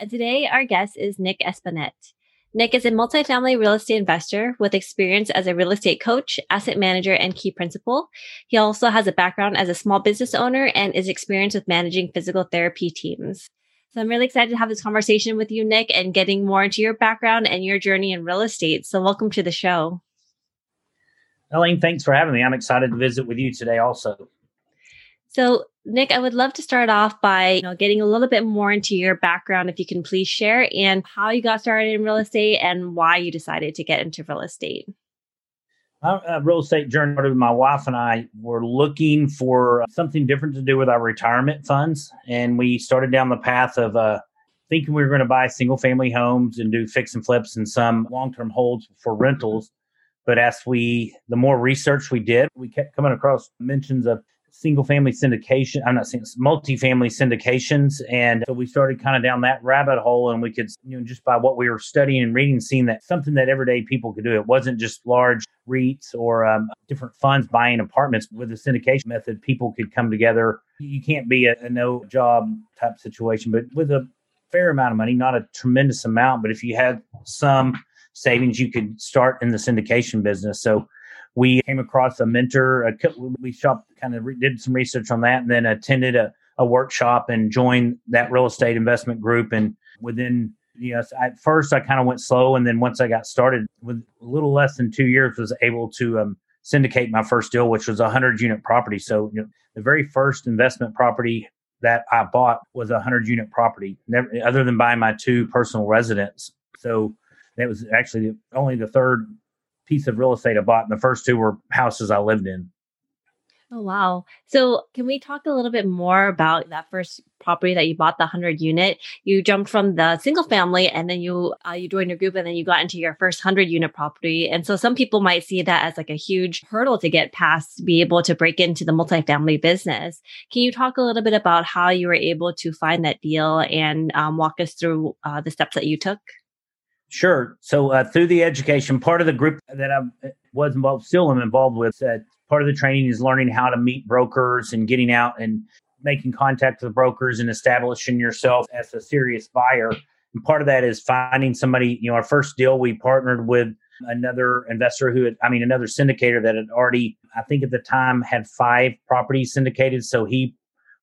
and today our guest is Nick Espinette. Nick is a multifamily real estate investor with experience as a real estate coach, asset manager, and key principal. He also has a background as a small business owner and is experienced with managing physical therapy teams. So I'm really excited to have this conversation with you, Nick, and getting more into your background and your journey in real estate. So welcome to the show. Elaine, thanks for having me. I'm excited to visit with you today also. So, Nick, I would love to start off by you know, getting a little bit more into your background, if you can please share, and how you got started in real estate and why you decided to get into real estate. My uh, real estate journey started. My wife and I were looking for something different to do with our retirement funds, and we started down the path of uh, thinking we were going to buy single family homes and do fix and flips and some long term holds for rentals. But as we, the more research we did, we kept coming across mentions of single family syndication. I'm not saying multifamily syndications. And so we started kind of down that rabbit hole and we could, you know, just by what we were studying and reading, seeing that something that everyday people could do. It wasn't just large REITs or um, different funds buying apartments with the syndication method. People could come together. You can't be a, a no job type situation, but with a fair amount of money, not a tremendous amount, but if you had some savings, you could start in the syndication business. So we came across a mentor. A, we shop kind of re- did some research on that, and then attended a, a workshop and joined that real estate investment group. And within you know, at first I kind of went slow, and then once I got started, with a little less than two years, was able to um, syndicate my first deal, which was a hundred unit property. So you know, the very first investment property that I bought was a hundred unit property, never other than buying my two personal residents. So that was actually only the third piece of real estate I bought, and the first two were houses I lived in. Oh, wow. So, can we talk a little bit more about that first property that you bought, the 100 unit? You jumped from the single family and then you uh, you joined your group and then you got into your first 100 unit property. And so some people might see that as like a huge hurdle to get past to be able to break into the multifamily business. Can you talk a little bit about how you were able to find that deal and um, walk us through uh, the steps that you took? Sure. So uh, through the education, part of the group that I was involved, still am involved with, said part of the training is learning how to meet brokers and getting out and making contact with brokers and establishing yourself as a serious buyer. And part of that is finding somebody. You know, our first deal, we partnered with another investor who had, I mean, another syndicator that had already, I think at the time, had five properties syndicated. So he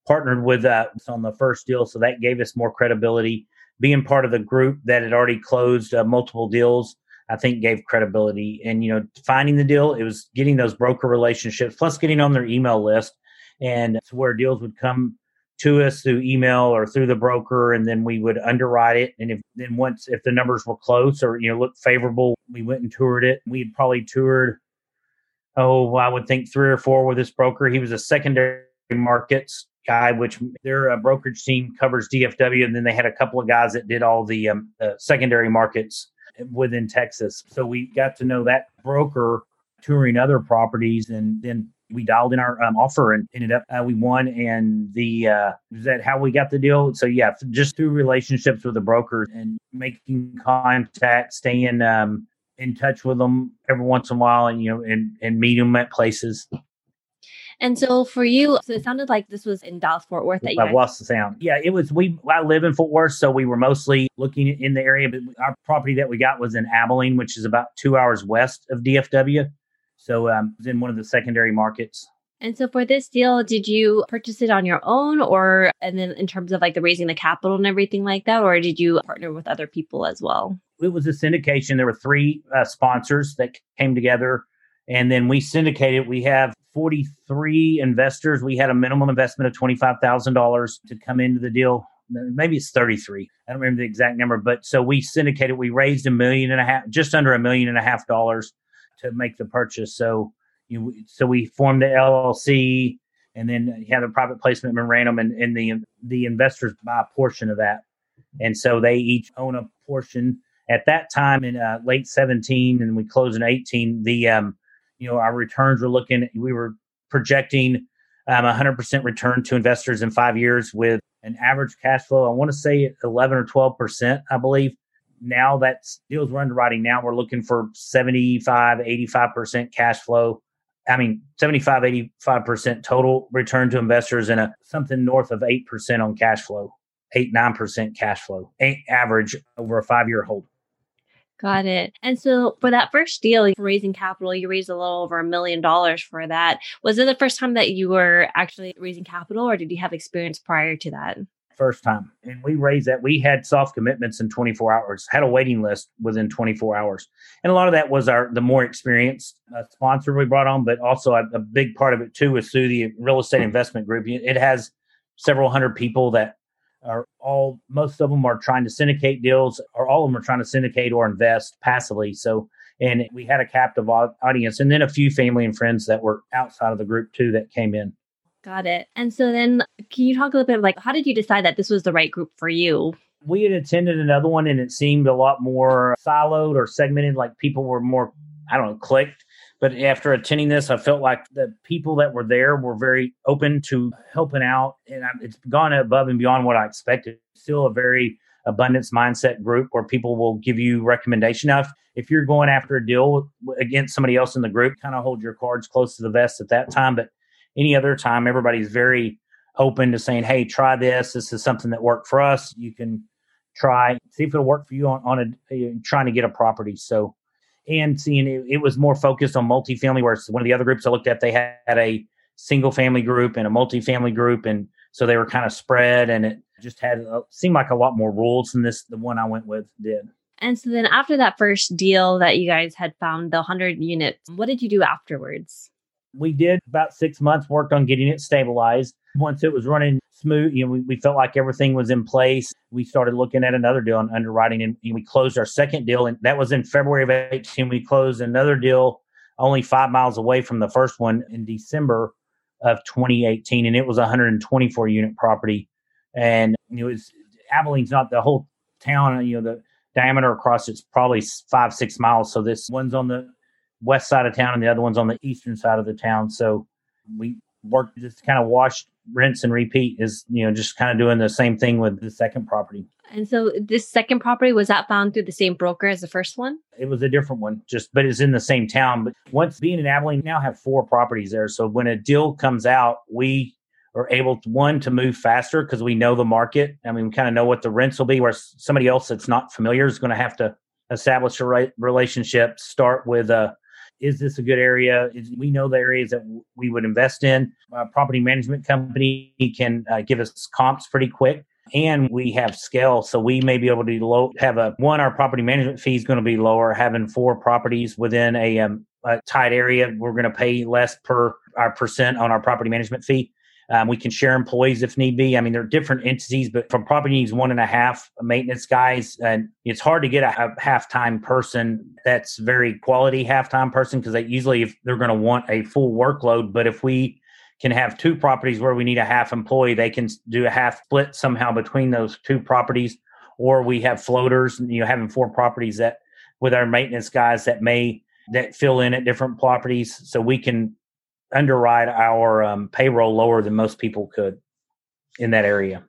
partnered with us on the first deal. So that gave us more credibility being part of the group that had already closed uh, multiple deals, I think gave credibility. And, you know, finding the deal, it was getting those broker relationships, plus getting on their email list. And where deals would come to us through email or through the broker, and then we would underwrite it. And if then once if the numbers were close or you know looked favorable, we went and toured it. We had probably toured, oh, I would think three or four with this broker. He was a secondary markets guy, which their uh, brokerage team covers DFW, and then they had a couple of guys that did all the um, uh, secondary markets within Texas. So we got to know that broker touring other properties, and then we dialed in our um, offer and ended up uh, we won. And the uh, is that how we got the deal? So yeah, just through relationships with the brokers and making contact, staying um, in touch with them every once in a while, and you know, and and meet them at places. And so for you, so it sounded like this was in Dallas Fort Worth that you I've lost the sound. Yeah, it was. We I live in Fort Worth, so we were mostly looking in the area. But our property that we got was in Abilene, which is about two hours west of DFW. So um, it was in one of the secondary markets. And so for this deal, did you purchase it on your own or and then in terms of like the raising the capital and everything like that or did you partner with other people as well? It was a syndication. There were three uh, sponsors that came together and then we syndicated. We have 43 investors. We had a minimum investment of $25,000 to come into the deal. Maybe it's 33. I don't remember the exact number, but so we syndicated. We raised a million and a half, just under a million and a half dollars to make the purchase. So, you so we formed the LLC and then had a private placement memorandum and, and the, the investors buy a portion of that. And so they each own a portion. At that time in uh, late 17 and we closed in 18, the, um, you know, our returns were looking, we were projecting um, 100% return to investors in five years with an average cash flow. I want to say 11 or 12%, I believe. Now that deals we're underwriting now, we're looking for 75, 85% cash flow. I mean, 75, 85% total return to investors and a, something north of 8% on cash flow, 8, 9% cash flow, average over a five year hold. Got it. And so for that first deal, raising capital, you raised a little over a million dollars for that. Was it the first time that you were actually raising capital or did you have experience prior to that? First time. And we raised that. We had soft commitments in 24 hours, had a waiting list within 24 hours. And a lot of that was our the more experienced uh, sponsor we brought on, but also a, a big part of it too is through the real estate investment group. It has several hundred people that are all most of them are trying to syndicate deals or all of them are trying to syndicate or invest passively. So and we had a captive audience and then a few family and friends that were outside of the group too that came in. Got it. And so then can you talk a little bit like how did you decide that this was the right group for you? We had attended another one and it seemed a lot more siloed or segmented like people were more i don't know clicked but after attending this, I felt like the people that were there were very open to helping out, and it's gone above and beyond what I expected. Still a very abundance mindset group where people will give you recommendation. Now, if, if you're going after a deal against somebody else in the group, kind of hold your cards close to the vest at that time. But any other time, everybody's very open to saying, "Hey, try this. This is something that worked for us. You can try see if it'll work for you on, on a trying to get a property." So and seeing it, it was more focused on multifamily, whereas one of the other groups I looked at, they had, a single family group and a multifamily group. And so they were kind of spread and it just had a, seemed like a lot more rules than this, the one I went with did. And so then after that first deal that you guys had found, the 100 units, what did you do afterwards? We did about six months worked on getting it stabilized. Once it was running smooth, you know, we, we felt like everything was in place. We started looking at another deal and underwriting, and, and we closed our second deal, and that was in February of 18. We closed another deal only five miles away from the first one in December of 2018, and it was a 124 unit property. And it was Abilene's not the whole town, you know, the diameter across it's probably five, six miles. So this one's on the west side of town and the other one's on the eastern side of the town. So we worked just kind of washed, rinse, and repeat is, you know, just kind of doing the same thing with the second property. And so this second property was that found through the same broker as the first one? It was a different one, just but it's in the same town. But once being in Abilene, now have four properties there. So when a deal comes out, we are able to one to move faster because we know the market. I mean, we kind of know what the rents will be. Where somebody else that's not familiar is going to have to establish a right relationship, start with a is this a good area? Is, we know the areas that w- we would invest in. A property management company can uh, give us comps pretty quick. And we have scale, so we may be able to low, have a one. Our property management fee is going to be lower. Having four properties within a, um, a tight area, we're going to pay less per our percent on our property management fee. Um, we can share employees if need be. I mean, they're different entities, but from property needs one and a half maintenance guys, and it's hard to get a, a half-time person that's very quality half-time person because they usually if they're going to want a full workload. But if we can have two properties where we need a half employee, they can do a half split somehow between those two properties, or we have floaters. You know, having four properties that with our maintenance guys that may that fill in at different properties, so we can underwrite our um, payroll lower than most people could in that area.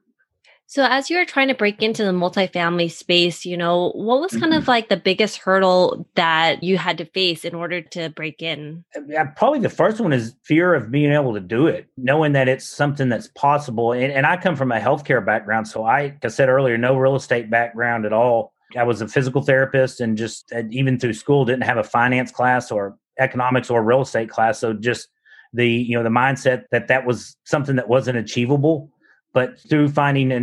So, as you were trying to break into the multifamily space, you know, what was kind of mm-hmm. like the biggest hurdle that you had to face in order to break in? Uh, probably the first one is fear of being able to do it, knowing that it's something that's possible. And, and I come from a healthcare background. So, I, like I said earlier, no real estate background at all. I was a physical therapist and just uh, even through school didn't have a finance class or economics or real estate class. So, just the you know the mindset that that was something that wasn't achievable but through finding a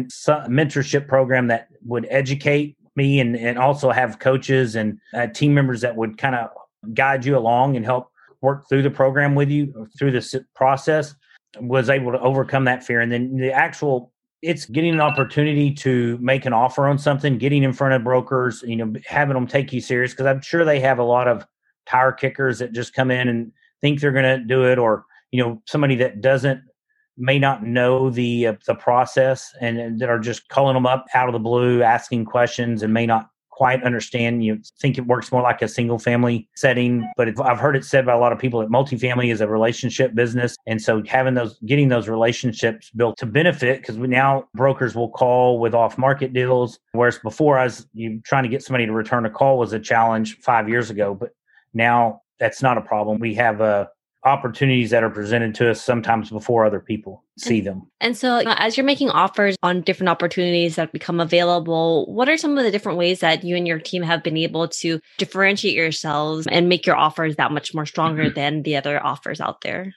mentorship program that would educate me and, and also have coaches and uh, team members that would kind of guide you along and help work through the program with you through this process was able to overcome that fear. And then the actual it's getting an opportunity to make an offer on something getting in front of brokers you know having them take you serious because i'm sure they have a lot of tire kickers that just come in and think they're going to do it or you know somebody that doesn't may not know the uh, the process and, and that are just calling them up out of the blue, asking questions, and may not quite understand. You think it works more like a single family setting, but I've heard it said by a lot of people that multifamily is a relationship business, and so having those, getting those relationships built to benefit, because now brokers will call with off market deals, whereas before I was you trying to get somebody to return a call was a challenge five years ago, but now that's not a problem. We have a opportunities that are presented to us sometimes before other people see them. And so, uh, as you're making offers on different opportunities that become available, what are some of the different ways that you and your team have been able to differentiate yourselves and make your offers that much more stronger mm-hmm. than the other offers out there?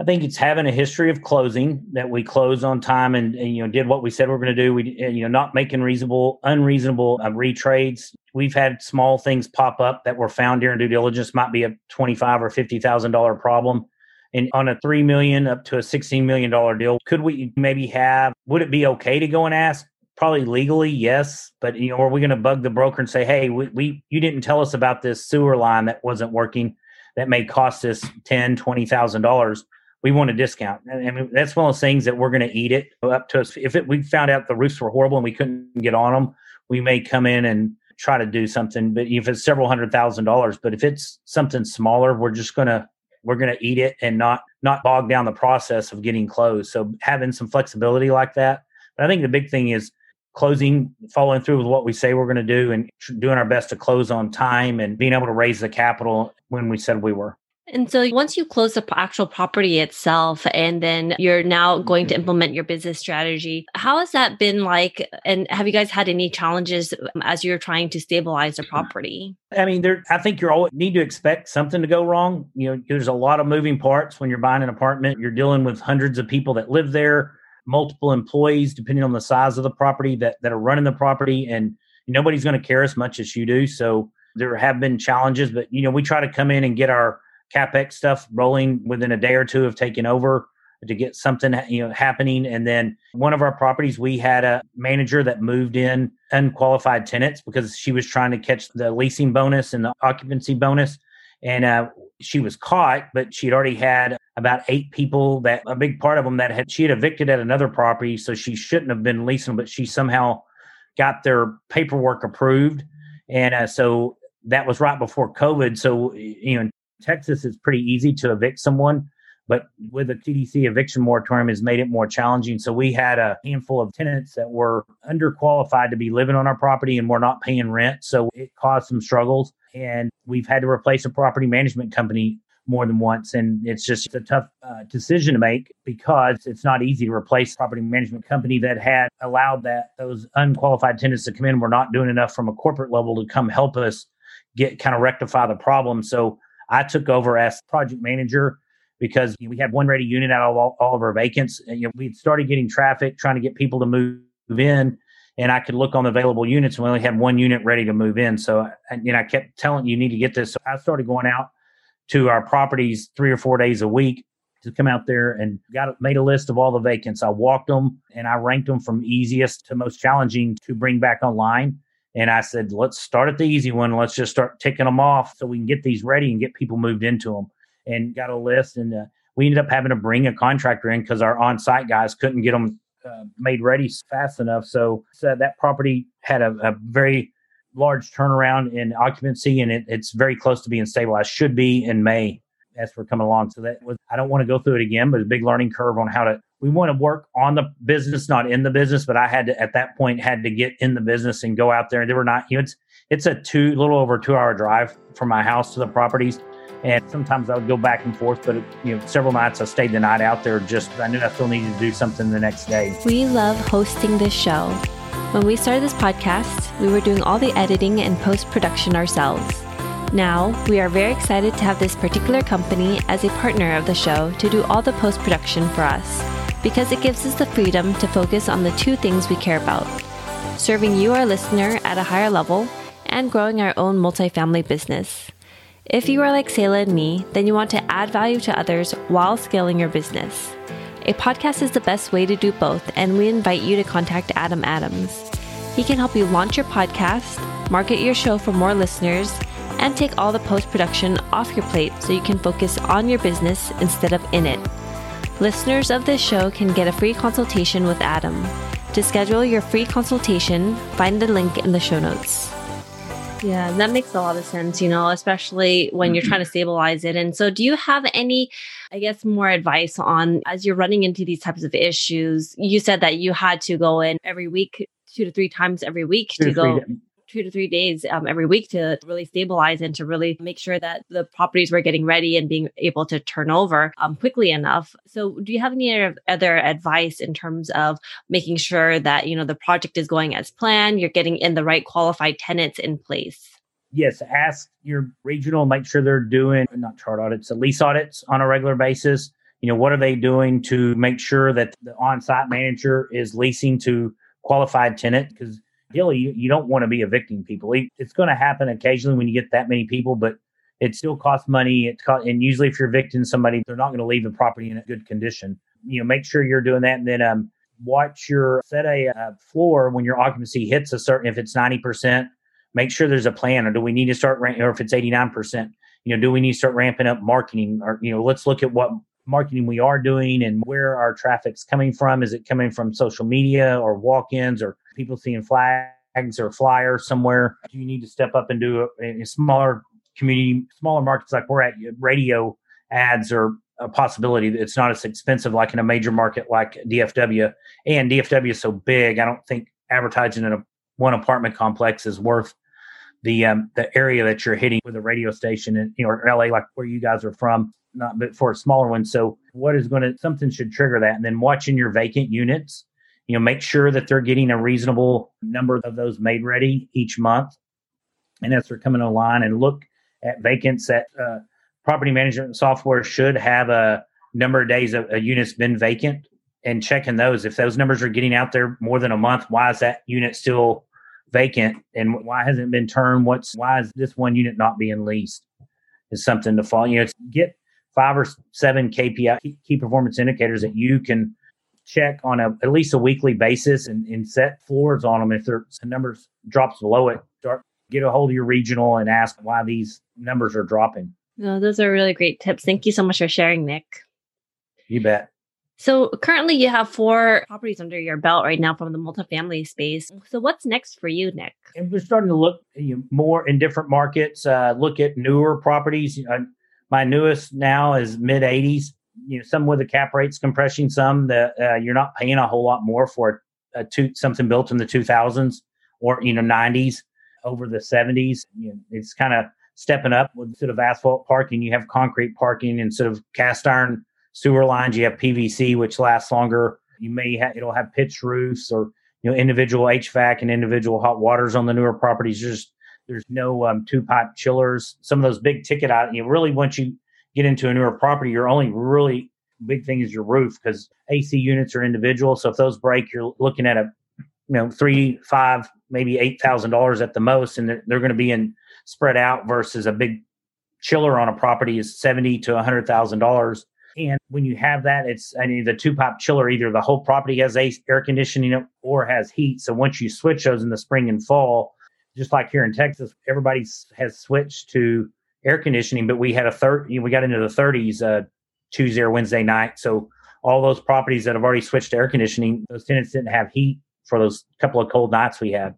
I think it's having a history of closing that we close on time and, and you know did what we said we are going to do. We you know not making reasonable unreasonable uh, retrades. We've had small things pop up that were found during due diligence might be a twenty five or fifty thousand dollar problem. And on a three million up to a sixteen million dollar deal, could we maybe have? Would it be okay to go and ask? Probably legally, yes. But you know, are we going to bug the broker and say, "Hey, we, we you didn't tell us about this sewer line that wasn't working, that may cost us ten, twenty thousand dollars." We want a discount. I mean, that's one of those things that we're going to eat it up to us. If it, we found out the roofs were horrible and we couldn't get on them, we may come in and try to do something. But if it's several hundred thousand dollars, but if it's something smaller, we're just going to we're going to eat it and not not bog down the process of getting closed. So having some flexibility like that. But I think the big thing is closing, following through with what we say we're going to do, and doing our best to close on time and being able to raise the capital when we said we were. And so once you close the actual property itself and then you're now going to mm-hmm. implement your business strategy, how has that been like? And have you guys had any challenges um, as you're trying to stabilize the property? I mean, there I think you always need to expect something to go wrong. You know, there's a lot of moving parts when you're buying an apartment. You're dealing with hundreds of people that live there, multiple employees, depending on the size of the property that, that are running the property. And nobody's going to care as much as you do. So there have been challenges, but you know, we try to come in and get our capex stuff rolling within a day or two of taking over to get something you know happening. And then one of our properties we had a manager that moved in unqualified tenants because she was trying to catch the leasing bonus and the occupancy bonus. And uh, she was caught but she'd already had about eight people that a big part of them that had she had evicted at another property so she shouldn't have been leasing but she somehow got their paperwork approved. And uh, so that was right before covid. So you know Texas, it's pretty easy to evict someone, but with a CDC eviction moratorium has made it more challenging. So we had a handful of tenants that were underqualified to be living on our property and were not paying rent. So it caused some struggles. And we've had to replace a property management company more than once. And it's just a tough uh, decision to make because it's not easy to replace a property management company that had allowed that those unqualified tenants to come in were not doing enough from a corporate level to come help us get kind of rectify the problem. So I took over as project manager because we had one ready unit out of all, all of our vacants. And, you know, we started getting traffic, trying to get people to move in, and I could look on the available units. And we only had one unit ready to move in. So, know, I kept telling you need to get this. So I started going out to our properties three or four days a week to come out there and got made a list of all the vacants. I walked them and I ranked them from easiest to most challenging to bring back online. And I said, let's start at the easy one. Let's just start ticking them off so we can get these ready and get people moved into them. And got a list. And uh, we ended up having to bring a contractor in because our on site guys couldn't get them uh, made ready fast enough. So, so that property had a, a, very large turnaround in occupancy and it, it's very close to being stabilized, should be in May as we're coming along. So that was, I don't want to go through it again, but a big learning curve on how to we want to work on the business, not in the business. But I had to at that point had to get in the business and go out there. And they were not. You know, it's it's a two little over two hour drive from my house to the properties. And sometimes I would go back and forth, but you know, several nights I stayed the night out there just I knew I still needed to do something the next day. We love hosting this show. When we started this podcast, we were doing all the editing and post production ourselves. Now, we are very excited to have this particular company as a partner of the show to do all the post production for us because it gives us the freedom to focus on the two things we care about serving you, our listener, at a higher level, and growing our own multifamily business. If you are like Selah and me, then you want to add value to others while scaling your business. A podcast is the best way to do both, and we invite you to contact Adam Adams. He can help you launch your podcast, market your show for more listeners, and take all the post production off your plate so you can focus on your business instead of in it. Listeners of this show can get a free consultation with Adam. To schedule your free consultation, find the link in the show notes. Yeah, that makes a lot of sense, you know, especially when you're mm-hmm. trying to stabilize it. And so, do you have any, I guess, more advice on as you're running into these types of issues? You said that you had to go in every week, two to three times every week two to go two to three days um, every week to really stabilize and to really make sure that the properties were getting ready and being able to turn over um, quickly enough. So, do you have any other advice in terms of making sure that you know the project is going as planned? You're getting in the right qualified tenants in place. Yes, ask your regional, make sure they're doing not chart audits, lease audits on a regular basis. You know, what are they doing to make sure that the on-site manager is leasing to qualified tenant? Because ideally you, you don't want to be evicting people. It's going to happen occasionally when you get that many people, but it still costs money. It cost, and usually if you're evicting somebody, they're not going to leave the property in a good condition. You know, make sure you're doing that, and then um, watch your set a, a floor when your occupancy hits a certain. If it's ninety percent, make sure there's a plan. Or do we need to start or if it's eighty nine percent, you know, do we need to start ramping up marketing? Or you know, let's look at what marketing we are doing and where our traffic's coming from. Is it coming from social media or walk-ins or people seeing flags or flyers somewhere? Do you need to step up and do a, a smaller community, smaller markets like we're at? Radio ads are a possibility. It's not as expensive like in a major market like DFW. And DFW is so big, I don't think advertising in a one apartment complex is worth the um, the area that you're hitting with a radio station in you know LA, like where you guys are from not but for a smaller one. So what is going to something should trigger that, and then watching your vacant units. You know, make sure that they're getting a reasonable number of those made ready each month, and as they're coming online, and look at vacants that uh, property management software should have a number of days of a unit's been vacant and checking those. If those numbers are getting out there more than a month, why is that unit still vacant and why hasn't it been turned? What's why is this one unit not being leased? Is something to follow. You know, get five or seven KPI key performance indicators that you can check on a at least a weekly basis and, and set floors on them. If the numbers drops below it, start get a hold of your regional and ask why these numbers are dropping. No, those are really great tips. Thank you so much for sharing, Nick. You bet. So currently you have four properties under your belt right now from the multifamily space. So what's next for you, Nick? And we're starting to look more in different markets, uh, look at newer properties. Uh, my newest now is mid 80s. You know, some with the cap rates compressing, some that uh, you're not paying a whole lot more for a two, something built in the 2000s or you know 90s over the 70s. You know, it's kind of stepping up with sort of asphalt parking. You have concrete parking instead of cast iron sewer lines. You have PVC, which lasts longer. You may it'll have pitched roofs or you know individual HVAC and individual hot waters on the newer properties. Just there's no um, two pipe chillers. Some of those big ticket items. You really once you get into a newer property, you're only really big thing is your roof because AC units are individual. So if those break, you're looking at a you know three, five, maybe eight thousand dollars at the most, and they're, they're going to be in spread out versus a big chiller on a property is seventy to a hundred thousand dollars. And when you have that, it's I mean the two pipe chiller, either the whole property has air conditioning or has heat. So once you switch those in the spring and fall, just like here in Texas, everybody has switched to air conditioning, but we had a third, you know, we got into the 30s uh, Tuesday or Wednesday night. So all those properties that have already switched to air conditioning, those tenants didn't have heat for those couple of cold nights we had.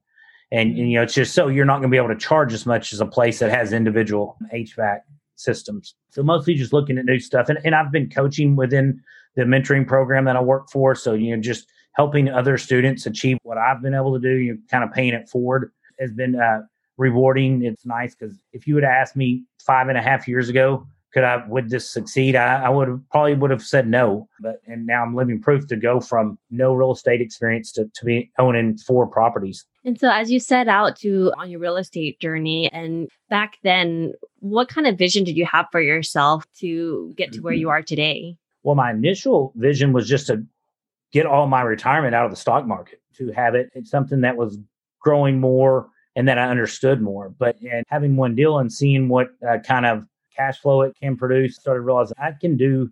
And, and you know, it's just so you're not going to be able to charge as much as a place that has individual HVAC systems. So mostly just looking at new stuff. And, and I've been coaching within the mentoring program that I work for. So, you know, just helping other students achieve what I've been able to do, you know, kind of paying it forward has been uh, rewarding. It's nice because if you would have asked me five and a half years ago, could I would this succeed? I, I would have probably would have said no. But and now I'm living proof to go from no real estate experience to, to be owning four properties. And so as you set out to on your real estate journey and back then, what kind of vision did you have for yourself to get to where you are today? Well, my initial vision was just to get all my retirement out of the stock market, to have it it's something that was growing more and that I understood more. But and having one deal and seeing what uh, kind of cash flow it can produce, started realizing I can do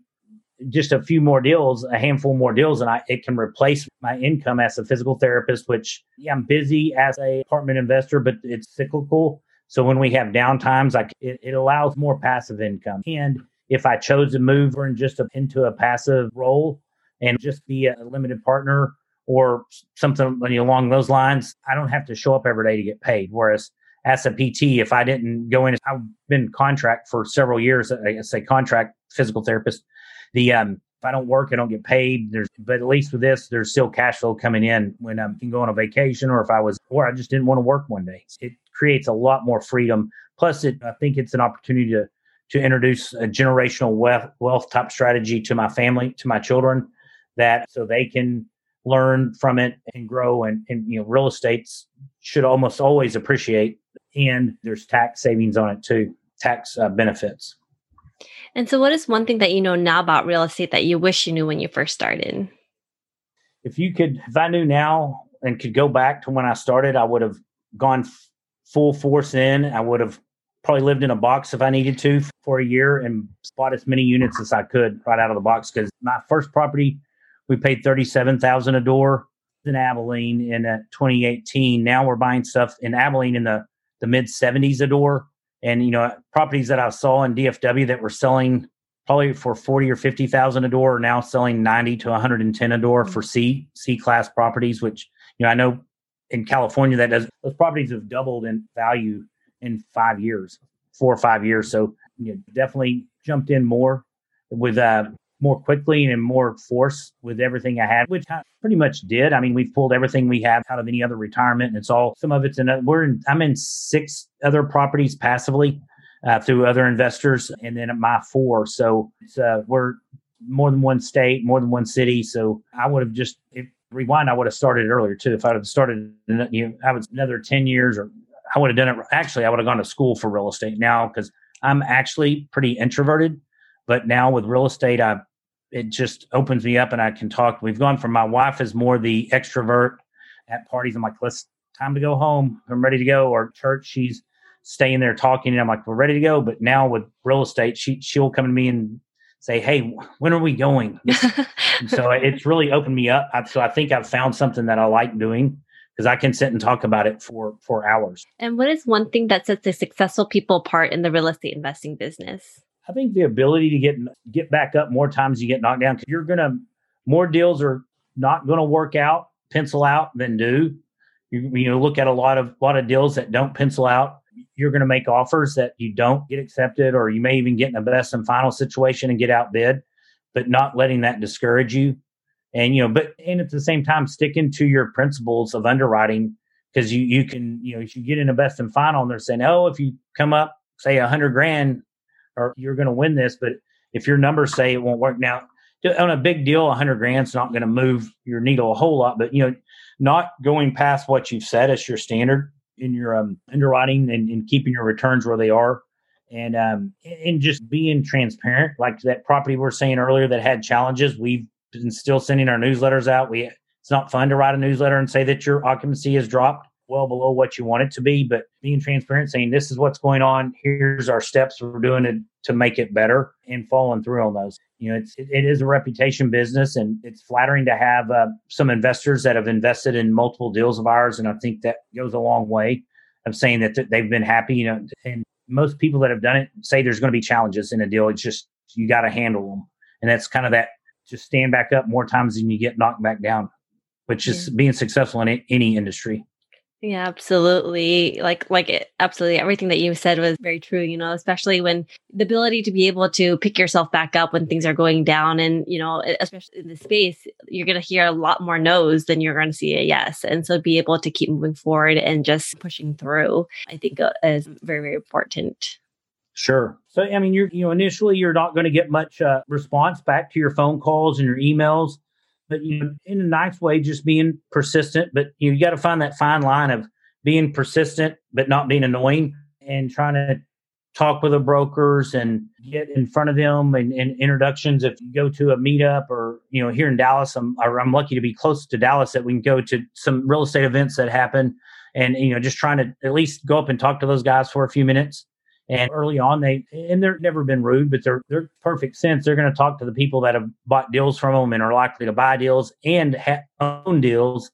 just a few more deals, a handful more deals, and I it can replace my income as a physical therapist. Which yeah, I'm busy as a apartment investor, but it's cyclical. So when we have downtimes, like it, it allows more passive income. And if I chose to move and just into a passive role and just be a limited partner or something along those lines, I don't have to show up every day to get paid. Whereas as a PT, if I didn't go in, I've been contract for several years. I say contract physical therapist. The um, if I don't work, I don't get paid. There's, but at least with this, there's still cash flow coming in when I can go on a vacation, or if I was, or I just didn't want to work one day. It creates a lot more freedom. Plus, it I think it's an opportunity to to introduce a generational wealth, wealth type strategy to my family, to my children, that so they can learn from it and grow. And, and you know, real estates should almost always appreciate, and there's tax savings on it too, tax uh, benefits. And so, what is one thing that you know now about real estate that you wish you knew when you first started? If you could, if I knew now and could go back to when I started, I would have gone f- full force in. I would have probably lived in a box if I needed to for a year and bought as many units as I could right out of the box. Because my first property, we paid thirty-seven thousand a door in Abilene in uh, 2018. Now we're buying stuff in Abilene in the the mid 70s a door and you know properties that I saw in DFW that were selling probably for 40 or 50,000 a door are now selling 90 to 110 a door for C C class properties which you know I know in California that does those properties have doubled in value in 5 years 4 or 5 years so you know, definitely jumped in more with uh more quickly and more force with everything I had, which I pretty much did. I mean, we've pulled everything we have out of any other retirement, and it's all some of it's in. We're in. I'm in six other properties passively uh, through other investors, and then my four. So uh, we're more than one state, more than one city. So I would have just rewind. I would have started earlier too. If I would have started, you know, I was another ten years, or I would have done it. Actually, I would have gone to school for real estate now because I'm actually pretty introverted. But now with real estate, I've it just opens me up and I can talk. We've gone from my wife is more the extrovert at parties. I'm like, let's time to go home. I'm ready to go. Or church, she's staying there talking. And I'm like, we're ready to go. But now with real estate, she she'll come to me and say, hey, when are we going? so it's really opened me up. so I think I've found something that I like doing because I can sit and talk about it for for hours. And what is one thing that sets the successful people apart in the real estate investing business? I think the ability to get get back up more times you get knocked down because you're gonna more deals are not to work out, pencil out than do. You, you know, look at a lot of lot of deals that don't pencil out. You're going to make offers that you don't get accepted, or you may even get in a best and final situation and get outbid, but not letting that discourage you. And you know, but and at the same time, sticking to your principles of underwriting because you you can you know if you get in a best and final and they're saying, oh, if you come up say a hundred grand, or you're going to win this. But if your numbers say it won't work now, on a big deal, a hundred grand's not going to move your needle a whole lot. But you know, not going past what you've set as your standard in your um, underwriting and, and, keeping your returns where they are, and um, and just being transparent. Like that property we are saying earlier that had challenges, we've been still sending our newsletters out. We it's not fun to write a newsletter and say that your occupancy has dropped well below what you want it to be, but being transparent, saying this is what's going on, here's our steps we're doing it to make it better, and following through on those. You know, it's it, it is a reputation business, and it's flattering to have uh, some investors that have invested in multiple deals of ours, and I think that goes a long way of saying that they've been happy. You know, and most people that have done it say there's going to be challenges in a deal. It's just you got to handle them, and that's kind of that. Just stand back up more times than you get knocked back down, which is yeah. being successful in any industry. Yeah, absolutely. Like like it, absolutely everything that you said was very true, you know, especially when the ability to be able to pick yourself back up when things are going down and, you know, especially in the space, you're going to hear a lot more no's than you're going to see a yes. And so be able to keep moving forward and just pushing through, I think uh, is very very important. Sure. So I mean, you're you know initially you're not going to get much uh, response back to your phone calls and your emails but you know, in a nice way, just being persistent. But you, got to find that fine line of being persistent but not being annoying, and trying to talk with the brokers and get in front of them and, and, introductions. If you go to a meetup or you know here in Dallas, I'm I'm lucky to be close to Dallas that we can go to some real estate events that happen, and you know just trying to at least go up and talk to those guys for a few minutes and early on, they and they're never been rude, but they're they're perfect sense. They're going to talk to the people that have bought deals from them and are likely to buy deals and ha- own deals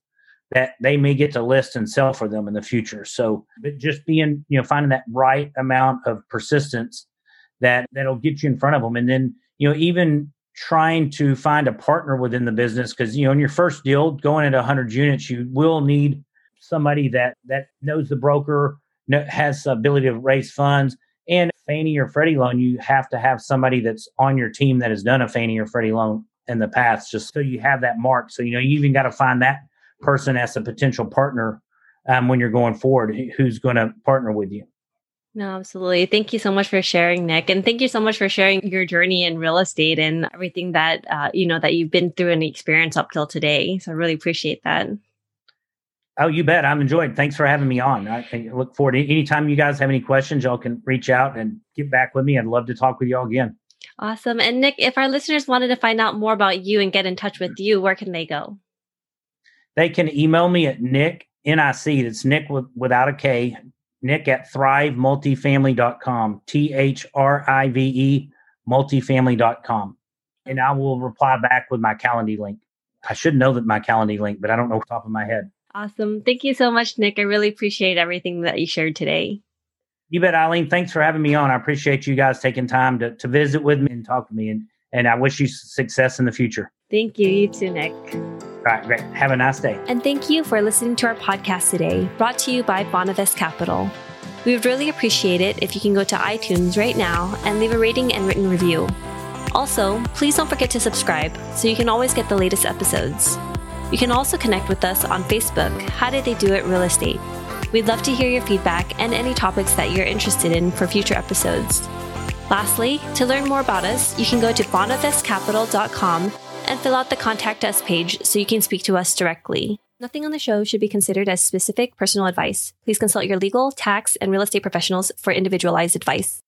that they may get to list and sell for them in the future. So, but just being you know finding that right amount of persistence that that'll get you in front of them. And then, you know, even trying to find a partner within the business because you know in your first deal going into 100 units you will need somebody that that knows the broker has the ability to raise funds fannie or freddie loan you have to have somebody that's on your team that has done a fannie or freddie loan in the past just so you have that mark so you know you even got to find that person as a potential partner um, when you're going forward who's going to partner with you no, absolutely. Thank you so much for sharing, Nick, and thank you so much for sharing your journey in real estate and everything that uh, you know that you've been through and experience up till today. So I really appreciate that. Oh, you bet. I'm enjoyed. Thanks for having me on. I look forward to anytime you guys have any questions, y'all can reach out and get back with me. I'd love to talk with y'all again. Awesome. And Nick, if our listeners wanted to find out more about you and get in touch with you, where can they go? They can email me at Nick, N I C, that's Nick with, without a K, Nick at thrivemultifamily.com, T H R I V E multifamily.com. And I will reply back with my Calendly link. I should know that my Calendly link, but I don't know top of my head. Awesome. Thank you so much, Nick. I really appreciate everything that you shared today. You bet, Eileen. Thanks for having me on. I appreciate you guys taking time to, to visit with me and talk to me. And, and I wish you success in the future. Thank you. You too, Nick. All right, great. Have a nice day. And thank you for listening to our podcast today, brought to you by Bonavest Capital. We would really appreciate it if you can go to iTunes right now and leave a rating and written review. Also, please don't forget to subscribe so you can always get the latest episodes. You can also connect with us on Facebook, How Did They Do It Real Estate. We'd love to hear your feedback and any topics that you're interested in for future episodes. Lastly, to learn more about us, you can go to bonavestcapital.com and fill out the contact us page so you can speak to us directly. Nothing on the show should be considered as specific personal advice. Please consult your legal, tax, and real estate professionals for individualized advice.